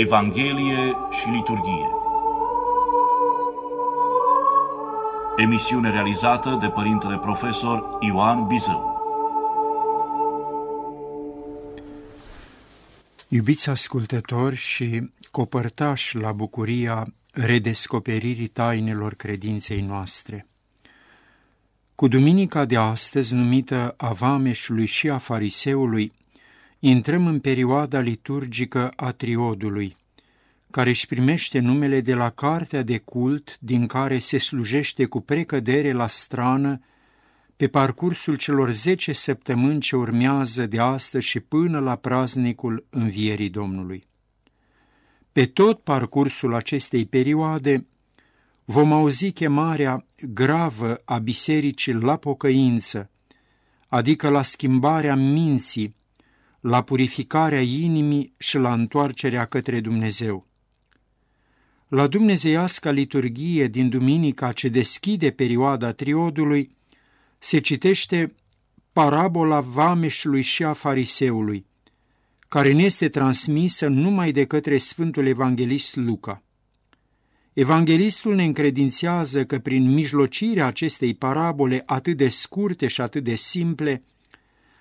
Evanghelie și liturghie Emisiune realizată de Părintele Profesor Ioan Bizău Iubiți ascultători și copărtași la bucuria redescoperirii tainelor credinței noastre. Cu duminica de astăzi, numită a vameșului și a fariseului, intrăm în perioada liturgică a triodului, care își primește numele de la cartea de cult din care se slujește cu precădere la strană pe parcursul celor zece săptămâni ce urmează de astăzi și până la praznicul învierii Domnului. Pe tot parcursul acestei perioade vom auzi chemarea gravă a bisericii la pocăință, adică la schimbarea minții, la purificarea inimii și la întoarcerea către Dumnezeu. La dumnezeiasca liturghie din duminica ce deschide perioada triodului, se citește parabola vameșului și a fariseului, care ne este transmisă numai de către Sfântul Evanghelist Luca. Evanghelistul ne încredințează că prin mijlocirea acestei parabole atât de scurte și atât de simple,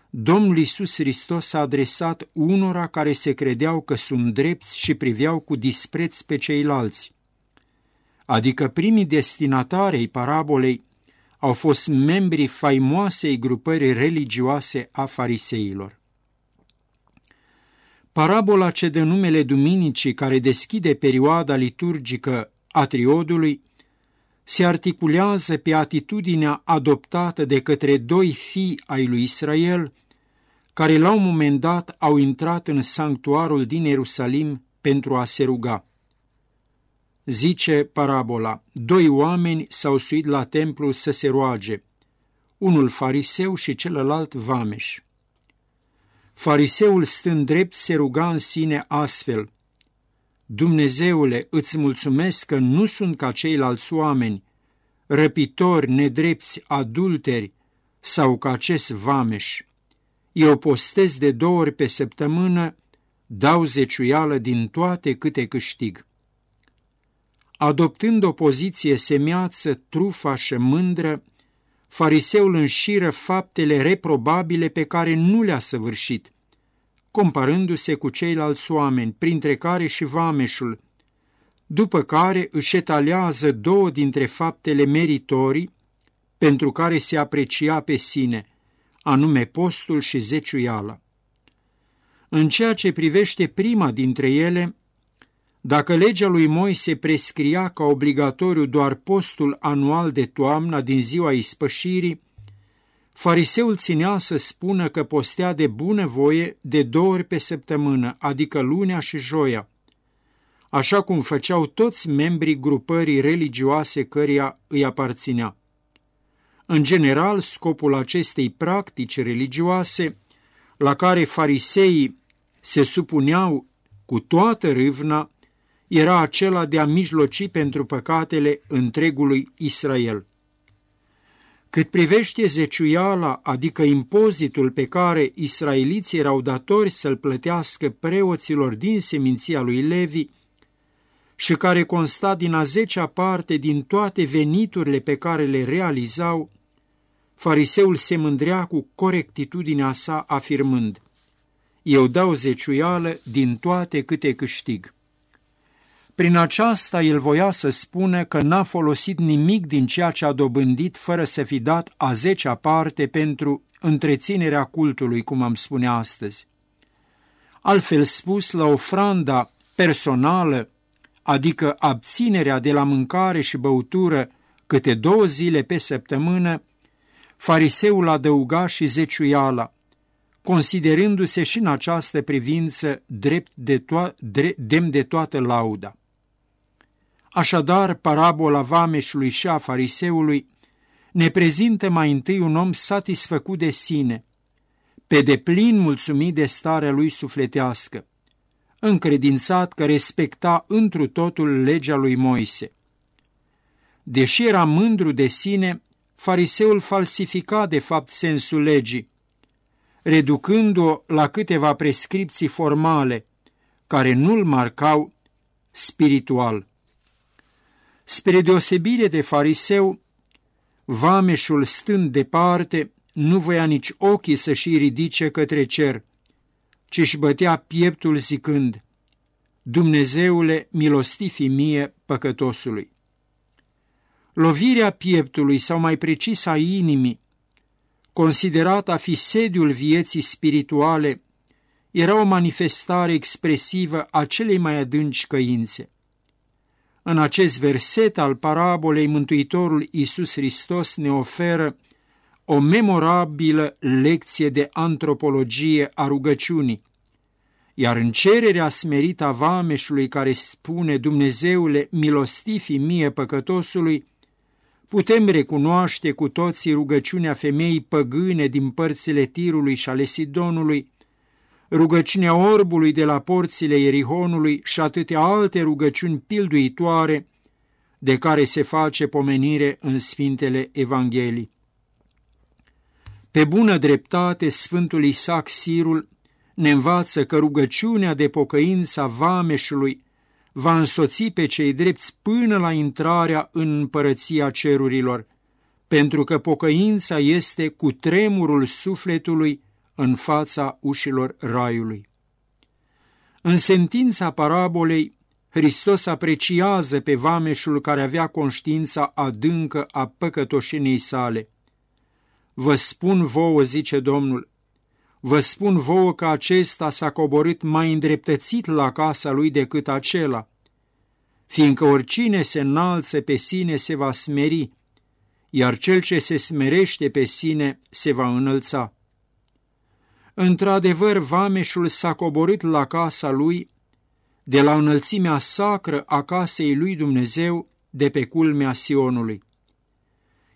Domnul Iisus Hristos a adresat unora care se credeau că sunt drepți și priveau cu dispreț pe ceilalți, adică primii destinatari ai parabolei au fost membrii faimoasei grupări religioase a fariseilor. Parabola ce de numele Duminicii, care deschide perioada liturgică a triodului, se articulează pe atitudinea adoptată de către doi fii ai lui Israel, care la un moment dat au intrat în sanctuarul din Ierusalim pentru a se ruga. Zice parabola, doi oameni s-au suit la templu să se roage, unul fariseu și celălalt vameș. Fariseul stând drept se ruga în sine astfel, Dumnezeule, îți mulțumesc că nu sunt ca ceilalți oameni, răpitori, nedrepți, adulteri sau ca acest vameș. Eu postez de două ori pe săptămână, dau zeciuială din toate câte câștig. Adoptând o poziție semeață, trufa și mândră, fariseul înșiră faptele reprobabile pe care nu le-a săvârșit, comparându-se cu ceilalți oameni, printre care și vameșul, după care își etalează două dintre faptele meritorii pentru care se aprecia pe sine, anume postul și zeciuiala. În ceea ce privește prima dintre ele, dacă legea lui Moise prescria ca obligatoriu doar postul anual de toamna din ziua ispășirii, fariseul ținea să spună că postea de bunăvoie de două ori pe săptămână, adică lunea și joia, așa cum făceau toți membrii grupării religioase căreia îi aparținea. În general, scopul acestei practici religioase, la care fariseii se supuneau cu toată râvna, era acela de a mijloci pentru păcatele întregului Israel. Cât privește zeciuiala, adică impozitul pe care israeliții erau datori să-l plătească preoților din seminția lui Levi și care consta din a zecea parte din toate veniturile pe care le realizau, fariseul se mândrea cu corectitudinea sa afirmând, Eu dau zeciuială din toate câte câștig. Prin aceasta el voia să spună că n-a folosit nimic din ceea ce a dobândit fără să fi dat a zecea parte pentru întreținerea cultului, cum am spune astăzi. Altfel spus, la ofranda personală, adică abținerea de la mâncare și băutură câte două zile pe săptămână, fariseul adăuga și zeciuiala, considerându-se și în această privință drept de to- drept, demn de toată lauda. Așadar, parabola vameșului și a fariseului ne prezintă mai întâi un om satisfăcut de sine, pe deplin mulțumit de starea lui sufletească, încredințat că respecta întru totul legea lui Moise. Deși era mândru de sine, fariseul falsifica de fapt sensul legii, reducând-o la câteva prescripții formale, care nu-l marcau spiritual. Spre deosebire de fariseu, vameșul stând departe, nu voia nici ochii să-și ridice către cer, ci își bătea pieptul zicând, Dumnezeule, milostifi mie păcătosului. Lovirea pieptului, sau mai precis a inimii, considerată a fi sediul vieții spirituale, era o manifestare expresivă a celei mai adânci căințe. În acest verset al parabolei, Mântuitorul Iisus Hristos ne oferă o memorabilă lecție de antropologie a rugăciunii, iar în cererea smerită a vameșului care spune Dumnezeule milostifi mie păcătosului, putem recunoaște cu toții rugăciunea femeii păgâne din părțile Tirului și ale Sidonului, rugăciunea orbului de la porțile Ierihonului și atâtea alte rugăciuni pilduitoare de care se face pomenire în Sfintele Evanghelii. Pe bună dreptate, Sfântul Isaac Sirul ne învață că rugăciunea de pocăință a vameșului va însoți pe cei drepți până la intrarea în împărăția cerurilor, pentru că pocăința este cu tremurul sufletului în fața ușilor raiului. În sentința parabolei, Hristos apreciază pe vameșul care avea conștiința adâncă a păcătoșinii sale. Vă spun vouă, zice Domnul, vă spun vouă că acesta s-a coborât mai îndreptățit la casa lui decât acela, fiindcă oricine se înalță pe sine se va smeri, iar cel ce se smerește pe sine se va înălța. Într-adevăr, vameșul s-a coborât la casa lui, de la înălțimea sacră a casei lui Dumnezeu, de pe culmea Sionului.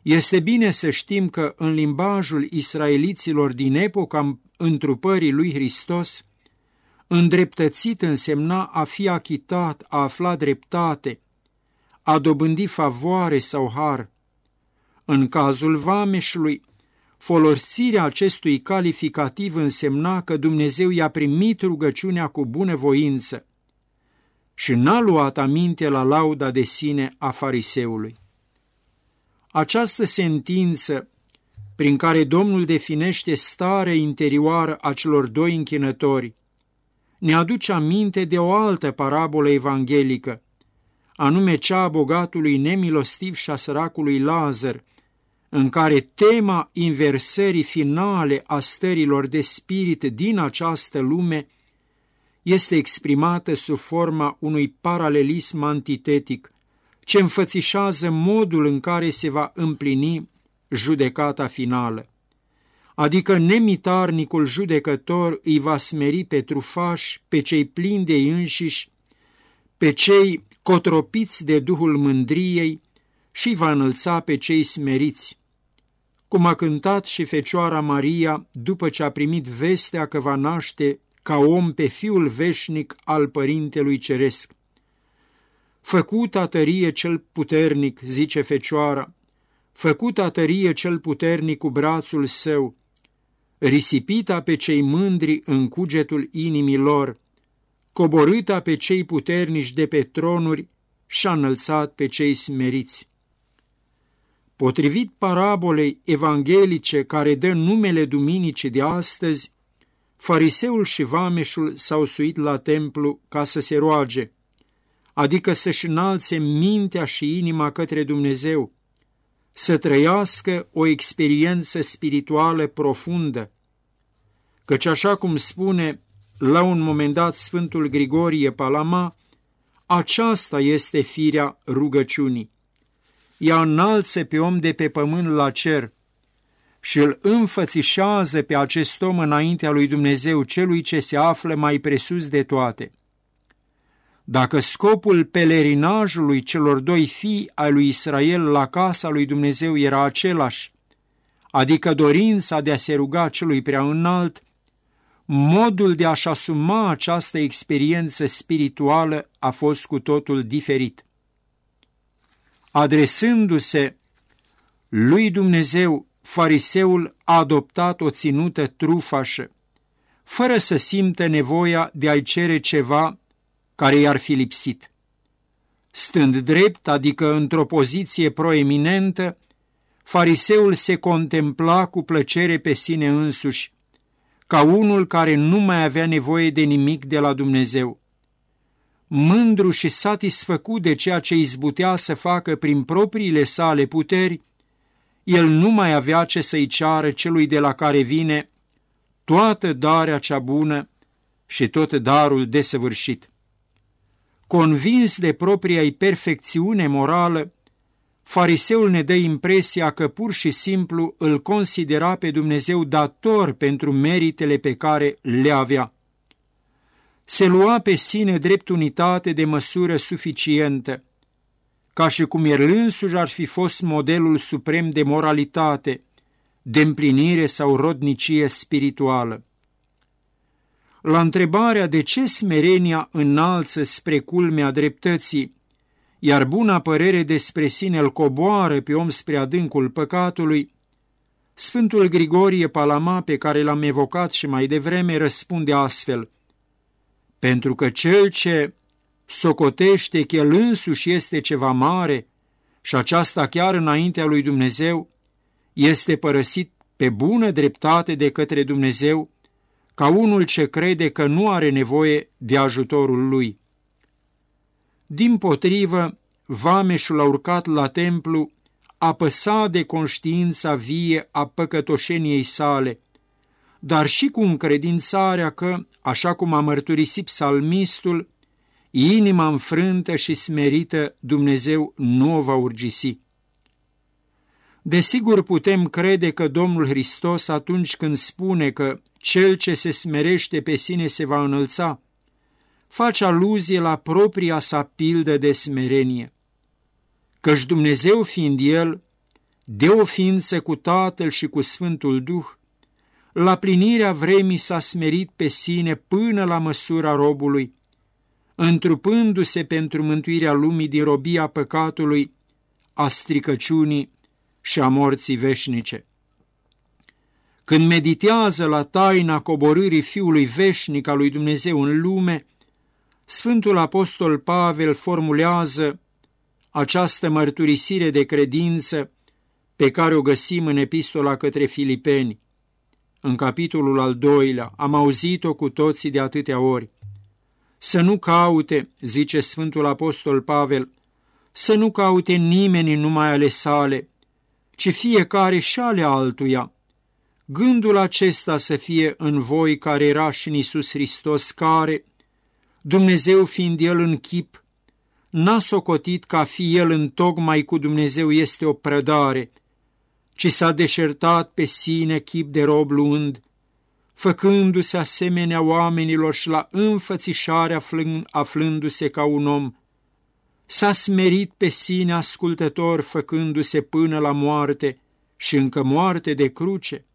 Este bine să știm că în limbajul israeliților din epoca întrupării lui Hristos, îndreptățit însemna a fi achitat, a afla dreptate, a dobândi favoare sau har. În cazul vameșului, Folosirea acestui calificativ însemna că Dumnezeu i-a primit rugăciunea cu bunăvoință și n-a luat aminte la lauda de sine a fariseului. Această sentință, prin care Domnul definește starea interioară a celor doi închinători, ne aduce aminte de o altă parabolă evanghelică, anume cea a bogatului nemilostiv și a săracului Lazar, în care tema inversării finale a stărilor de spirit din această lume este exprimată sub forma unui paralelism antitetic, ce înfățișează modul în care se va împlini judecata finală. Adică nemitarnicul judecător îi va smeri pe trufași, pe cei plini de înșiși, pe cei cotropiți de duhul mândriei și va înălța pe cei smeriți, cum a cântat și Fecioara Maria după ce a primit vestea că va naște ca om pe Fiul veșnic al Părintelui Ceresc. Făcut tărie cel puternic, zice Fecioara, făcut tărie cel puternic cu brațul său, risipita pe cei mândri în cugetul inimilor, coborâta pe cei puternici de pe tronuri și-a înălțat pe cei smeriți. Potrivit parabolei evanghelice care dă numele duminicii de astăzi, fariseul și vameșul s-au suit la templu ca să se roage, adică să-și înalțe mintea și inima către Dumnezeu, să trăiască o experiență spirituală profundă, căci așa cum spune la un moment dat Sfântul Grigorie Palama, aceasta este firea rugăciunii ea înalță pe om de pe pământ la cer și îl înfățișează pe acest om înaintea lui Dumnezeu, celui ce se află mai presus de toate. Dacă scopul pelerinajului celor doi fii ai lui Israel la casa lui Dumnezeu era același, adică dorința de a se ruga celui prea înalt, modul de a-și asuma această experiență spirituală a fost cu totul diferit adresându-se lui Dumnezeu, fariseul a adoptat o ținută trufașă, fără să simtă nevoia de a-i cere ceva care i-ar fi lipsit. Stând drept, adică într-o poziție proeminentă, fariseul se contempla cu plăcere pe sine însuși, ca unul care nu mai avea nevoie de nimic de la Dumnezeu. Mândru și satisfăcut de ceea ce izbutea să facă prin propriile sale puteri, el nu mai avea ce să-i ceară celui de la care vine toată darea cea bună și tot darul desăvârșit. Convins de propria perfecțiune morală, fariseul ne dă impresia că pur și simplu îl considera pe Dumnezeu dator pentru meritele pe care le avea. Se lua pe sine drept unitate de măsură suficientă, ca și cum el însuși ar fi fost modelul suprem de moralitate, de împlinire sau rodnicie spirituală. La întrebarea de ce smerenia înalță spre culmea dreptății, iar buna părere despre sine îl coboară pe om spre adâncul păcatului, Sfântul Grigorie Palama, pe care l-am evocat și mai devreme, răspunde astfel, Pentru că cel ce socotește că el însuși este ceva mare și aceasta chiar înaintea lui Dumnezeu, este părăsit pe bună dreptate de către Dumnezeu, ca unul ce crede că nu are nevoie de ajutorul lui. Din potrivă, vameșul a urcat la templu, apăsat de conștiința vie a păcătoșeniei sale, dar și cu încredințarea că, așa cum a mărturisit psalmistul, inima înfrântă și smerită Dumnezeu nu o va urgisi. Desigur putem crede că Domnul Hristos atunci când spune că cel ce se smerește pe sine se va înălța, face aluzie la propria sa pildă de smerenie. Căci Dumnezeu fiind El, de o ființă cu Tatăl și cu Sfântul Duh, la plinirea vremii s-a smerit pe sine până la măsura robului, întrupându-se pentru mântuirea lumii din robia păcatului, a stricăciunii și a morții veșnice. Când meditează la taina coborârii Fiului Veșnic al lui Dumnezeu în lume, Sfântul Apostol Pavel formulează această mărturisire de credință pe care o găsim în epistola către Filipeni. În capitolul al doilea am auzit-o cu toții de atâtea ori. Să nu caute, zice Sfântul Apostol Pavel, să nu caute nimeni numai ale sale, ci fiecare și ale altuia. Gândul acesta să fie în voi care era și în Iisus Hristos, care, Dumnezeu fiind El în chip, n-a socotit ca fi El în tocmai cu Dumnezeu este o prădare, ci s-a deșertat pe sine chip de rob luând, făcându-se asemenea oamenilor și la înfățișare aflând, aflându-se ca un om, s-a smerit pe sine ascultător făcându-se până la moarte și încă moarte de cruce.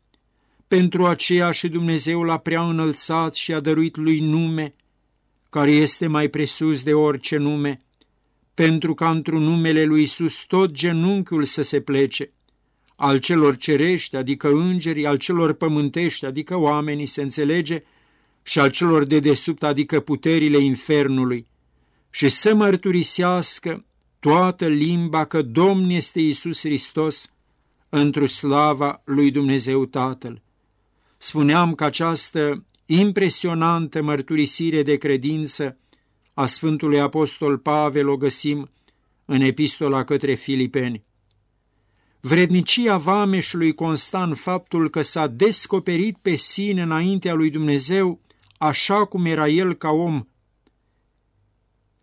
Pentru aceea și Dumnezeu l-a prea înălțat și a dăruit lui nume, care este mai presus de orice nume, pentru ca într-un numele lui Isus tot genunchiul să se plece, al celor cerești, adică îngerii, al celor pământești, adică oamenii, se înțelege, și al celor de desubt, adică puterile infernului, și să mărturisească toată limba că Domn este Isus Hristos într-o slava lui Dumnezeu Tatăl. Spuneam că această impresionantă mărturisire de credință a Sfântului Apostol Pavel o găsim în epistola către Filipeni. Vrednicia vameșului consta în faptul că s-a descoperit pe sine înaintea lui Dumnezeu așa cum era el ca om,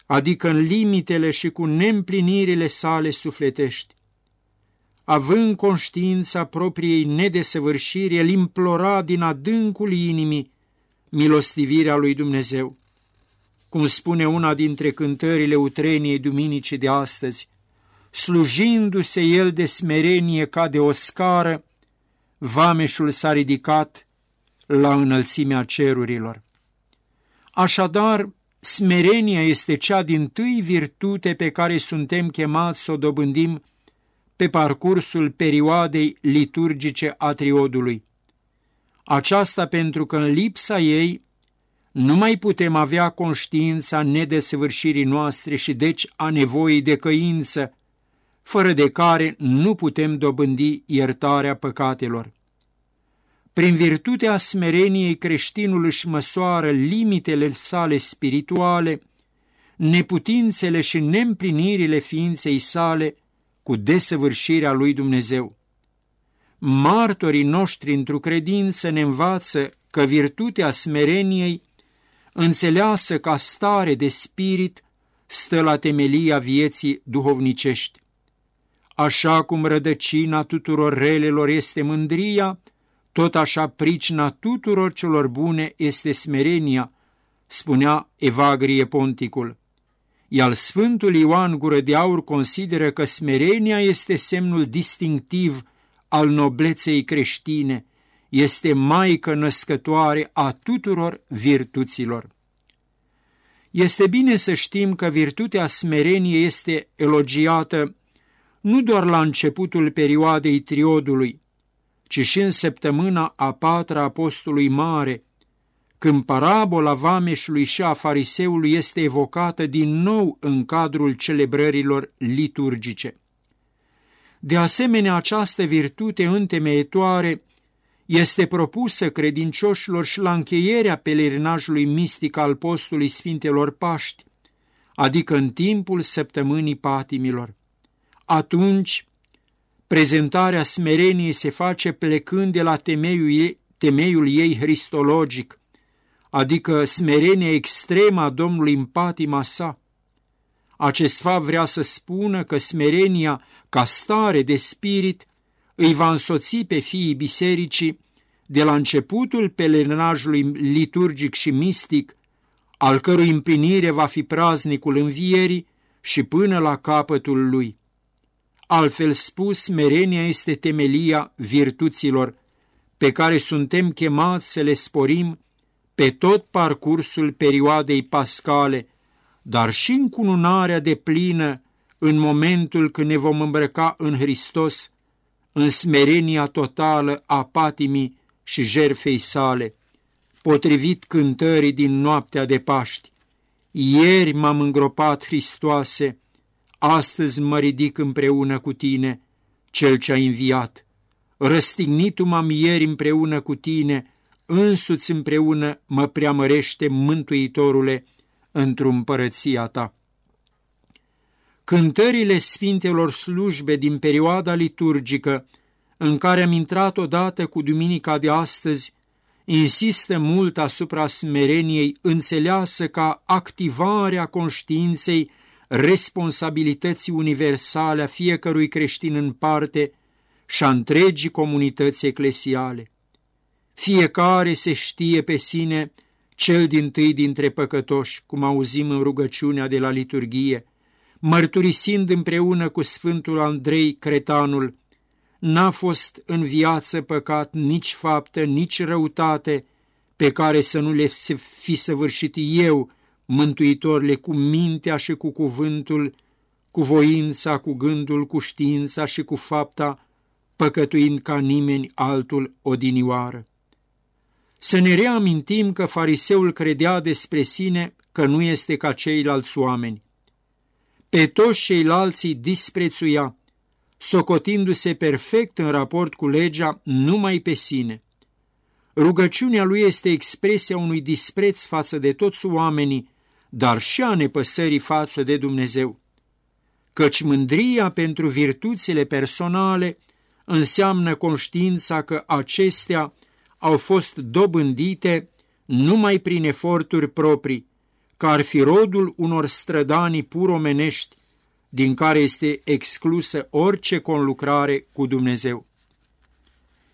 adică în limitele și cu neîmplinirile sale sufletești. Având conștiința propriei nedesăvârșiri, el implora din adâncul inimii milostivirea lui Dumnezeu. Cum spune una dintre cântările utreniei duminicii de astăzi, slujindu-se el de smerenie ca de o scară, vameșul s-a ridicat la înălțimea cerurilor. Așadar, smerenia este cea din tâi virtute pe care suntem chemați să o dobândim pe parcursul perioadei liturgice a triodului. Aceasta pentru că în lipsa ei nu mai putem avea conștiința nedesăvârșirii noastre și deci a nevoii de căință, fără de care nu putem dobândi iertarea păcatelor. Prin virtutea smereniei creștinul își măsoară limitele sale spirituale, neputințele și neîmplinirile ființei sale cu desăvârșirea lui Dumnezeu. Martorii noștri într-o credință ne învață că virtutea smereniei, înțeleasă ca stare de spirit, stă la temelia vieții duhovnicești. Așa cum rădăcina tuturor relelor este mândria, tot așa pricina tuturor celor bune este smerenia, spunea Evagrie Ponticul. Iar Sfântul Ioan Gură de Aur consideră că smerenia este semnul distinctiv al nobleței creștine, este maică născătoare a tuturor virtuților. Este bine să știm că virtutea smereniei este elogiată nu doar la începutul perioadei triodului, ci și în săptămâna a patra apostolului mare, când parabola vameșului și a fariseului este evocată din nou în cadrul celebrărilor liturgice. De asemenea, această virtute întemeietoare este propusă credincioșilor și la încheierea pelerinajului mistic al postului Sfintelor Paști, adică în timpul săptămânii patimilor. Atunci, prezentarea smereniei se face plecând de la temeiul ei, temeiul ei hristologic, adică smerenia extremă a Domnului în patima sa. Acest fapt vrea să spună că smerenia, ca stare de spirit, îi va însoți pe fiii bisericii de la începutul pelerinajului liturgic și mistic, al cărui împlinire va fi praznicul învierii și până la capătul lui. Altfel spus, smerenia este temelia virtuților, pe care suntem chemați să le sporim pe tot parcursul perioadei pascale, dar și în cununarea de plină în momentul când ne vom îmbrăca în Hristos, în smerenia totală a patimii și jerfei sale, potrivit cântării din noaptea de Paști. Ieri m-am îngropat, Hristoase, astăzi mă ridic împreună cu tine, cel ce-a înviat. Răstignitul m-am ieri împreună cu tine, însuți împreună mă preamărește Mântuitorule într-o împărăția ta. Cântările Sfintelor slujbe din perioada liturgică, în care am intrat odată cu duminica de astăzi, insistă mult asupra smereniei înțeleasă ca activarea conștiinței responsabilității universale a fiecărui creștin în parte și a întregii comunități eclesiale. Fiecare se știe pe sine cel din tâi dintre păcătoși, cum auzim în rugăciunea de la liturghie, mărturisind împreună cu Sfântul Andrei Cretanul, n-a fost în viață păcat nici faptă, nici răutate, pe care să nu le fi săvârșit eu, mântuitorile, cu mintea și cu cuvântul, cu voința, cu gândul, cu știința și cu fapta, păcătuind ca nimeni altul odinioară. Să ne reamintim că fariseul credea despre sine că nu este ca ceilalți oameni. Pe toți ceilalți disprețuia, socotindu-se perfect în raport cu legea numai pe sine. Rugăciunea lui este expresia unui dispreț față de toți oamenii, dar și a nepăsării față de Dumnezeu. Căci mândria pentru virtuțile personale înseamnă conștiința că acestea au fost dobândite numai prin eforturi proprii, că ar fi rodul unor strădanii puromenești, din care este exclusă orice conlucrare cu Dumnezeu.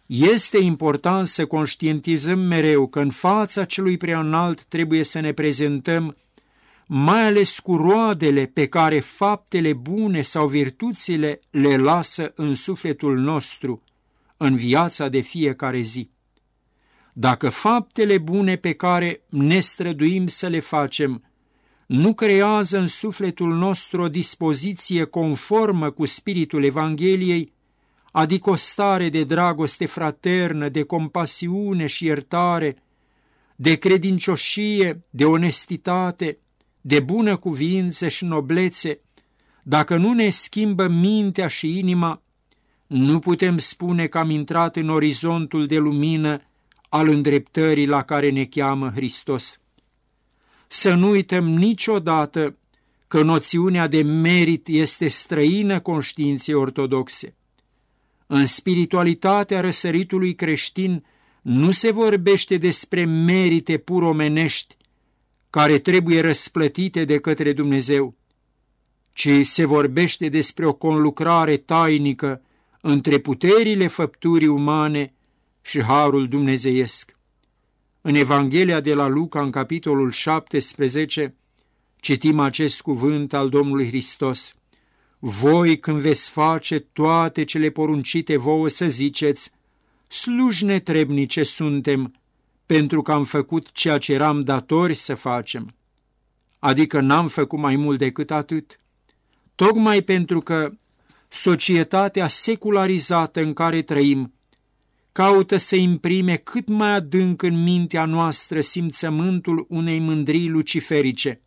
Este important să conștientizăm mereu că în fața celui prea înalt trebuie să ne prezentăm mai ales cu roadele pe care faptele bune sau virtuțile le lasă în sufletul nostru, în viața de fiecare zi. Dacă faptele bune pe care ne străduim să le facem nu creează în sufletul nostru o dispoziție conformă cu spiritul Evangheliei, adică o stare de dragoste fraternă, de compasiune și iertare, de credincioșie, de onestitate, de bună cuvință și noblețe, dacă nu ne schimbă mintea și inima, nu putem spune că am intrat în orizontul de lumină al îndreptării la care ne cheamă Hristos. Să nu uităm niciodată că noțiunea de merit este străină conștiinței ortodoxe. În spiritualitatea răsăritului creștin nu se vorbește despre merite pur omenești care trebuie răsplătite de către Dumnezeu, ci se vorbește despre o conlucrare tainică între puterile făpturii umane și harul dumnezeiesc. În Evanghelia de la Luca, în capitolul 17, citim acest cuvânt al Domnului Hristos. Voi, când veți face toate cele poruncite vouă, să ziceți, sluși netrebnice suntem, pentru că am făcut ceea ce eram datori să facem. Adică n-am făcut mai mult decât atât. Tocmai pentru că societatea secularizată în care trăim caută să imprime cât mai adânc în mintea noastră simțământul unei mândrii luciferice,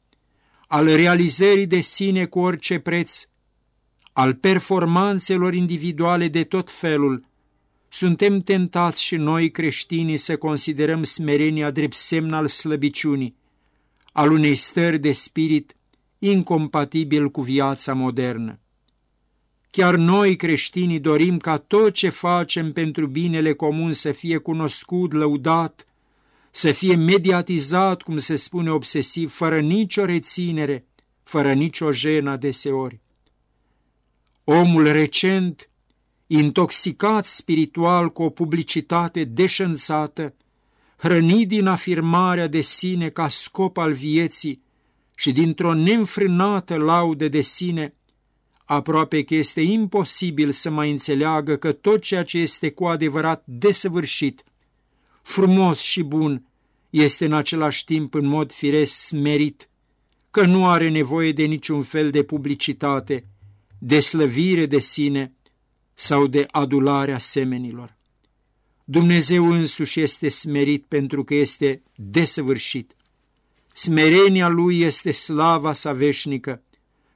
al realizării de sine cu orice preț, al performanțelor individuale de tot felul, suntem tentați și noi creștinii să considerăm smerenia drept semn al slăbiciunii, al unei stări de spirit incompatibil cu viața modernă. Chiar noi creștinii dorim ca tot ce facem pentru binele comun să fie cunoscut, lăudat, să fie mediatizat, cum se spune obsesiv, fără nicio reținere, fără nicio jenă deseori. Omul recent, intoxicat spiritual cu o publicitate deșănțată, hrănit din afirmarea de sine ca scop al vieții și dintr-o neînfrânată laudă de sine, aproape că este imposibil să mai înțeleagă că tot ceea ce este cu adevărat desăvârșit, frumos și bun, este în același timp în mod firesc smerit, că nu are nevoie de niciun fel de publicitate, de slăvire de sine sau de adularea semenilor. Dumnezeu însuși este smerit pentru că este desăvârșit. Smerenia Lui este slava sa veșnică,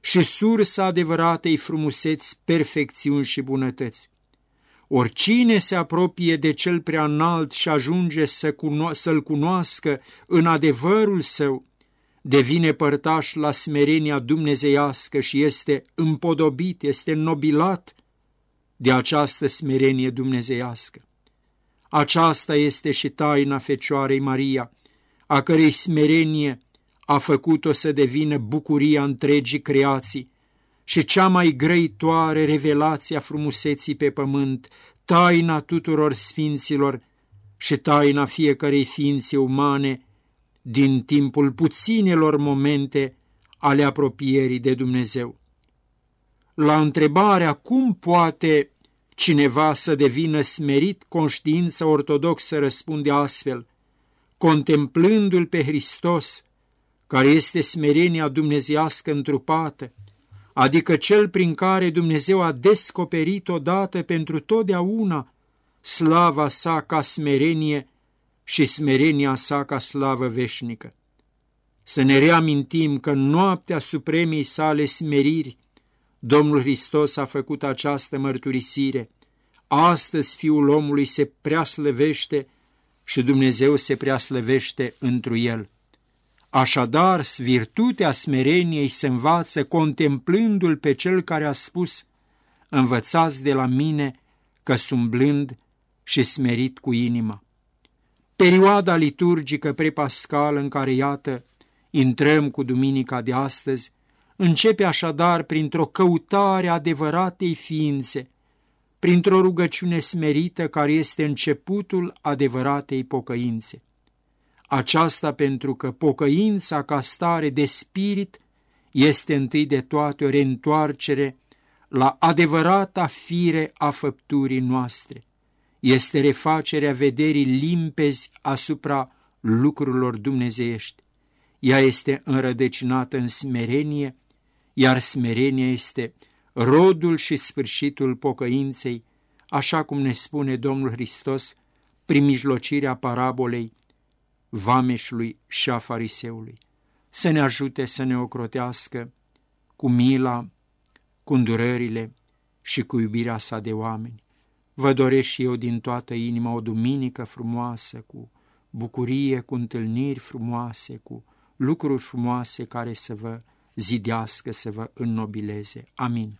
și sursa adevăratei frumuseți, perfecțiuni și bunătăți. Oricine se apropie de cel prea înalt și ajunge să cuno- să-l cunoască în adevărul său, devine părtaș la smerenia dumnezeiască și este împodobit, este nobilat de această smerenie dumnezeiască. Aceasta este și taina Fecioarei Maria, a cărei smerenie a făcut-o să devină bucuria întregii creații și cea mai grăitoare revelație a frumuseții pe pământ, taina tuturor sfinților și taina fiecărei ființe umane din timpul puținelor momente ale apropierii de Dumnezeu. La întrebarea cum poate cineva să devină smerit, conștiința ortodoxă răspunde astfel, contemplându-L pe Hristos, care este smerenia dumnezească întrupată, adică cel prin care Dumnezeu a descoperit odată pentru totdeauna slava sa ca smerenie și smerenia sa ca slavă veșnică. Să ne reamintim că în noaptea supremei sale smeriri, Domnul Hristos a făcut această mărturisire. Astăzi Fiul omului se preaslăvește și Dumnezeu se preaslăvește întru El. Așadar, virtutea smereniei se învață contemplându-l pe cel care a spus, învățați de la mine că sunt blând și smerit cu inima. Perioada liturgică prepascală în care, iată, intrăm cu duminica de astăzi, începe așadar printr-o căutare adevăratei ființe, printr-o rugăciune smerită care este începutul adevăratei pocăințe. Aceasta pentru că pocăința ca stare de spirit este întâi de toate o reîntoarcere la adevărata fire a făpturii noastre. Este refacerea vederii limpezi asupra lucrurilor dumnezeiești. Ea este înrădăcinată în smerenie, iar smerenia este rodul și sfârșitul pocăinței, așa cum ne spune Domnul Hristos prin mijlocirea parabolei vameșului și a fariseului, să ne ajute să ne ocrotească cu mila, cu îndurările și cu iubirea sa de oameni. Vă doresc și eu din toată inima o duminică frumoasă, cu bucurie, cu întâlniri frumoase, cu lucruri frumoase care să vă zidească, să vă înnobileze. Amin.